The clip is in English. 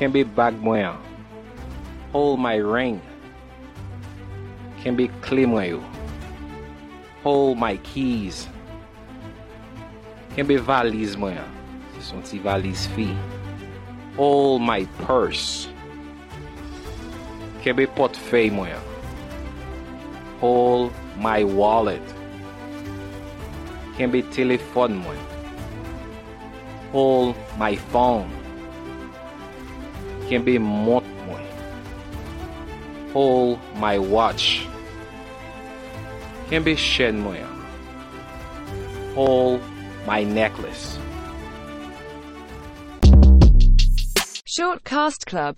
Kembe bag mwen yo. Hold my ring. Kembe kle mwen yo. Hold my keys. Kembe valiz mwen yo. Se son ti valiz fi. Hold my purse. Kembe potfey mwen yo. Hold my wallet. Kembe telefon mwen. Hold my phone. Kembe mont mwen. Hold my watch. Kembe chen mwen. Hold my necklace. Shortcast Club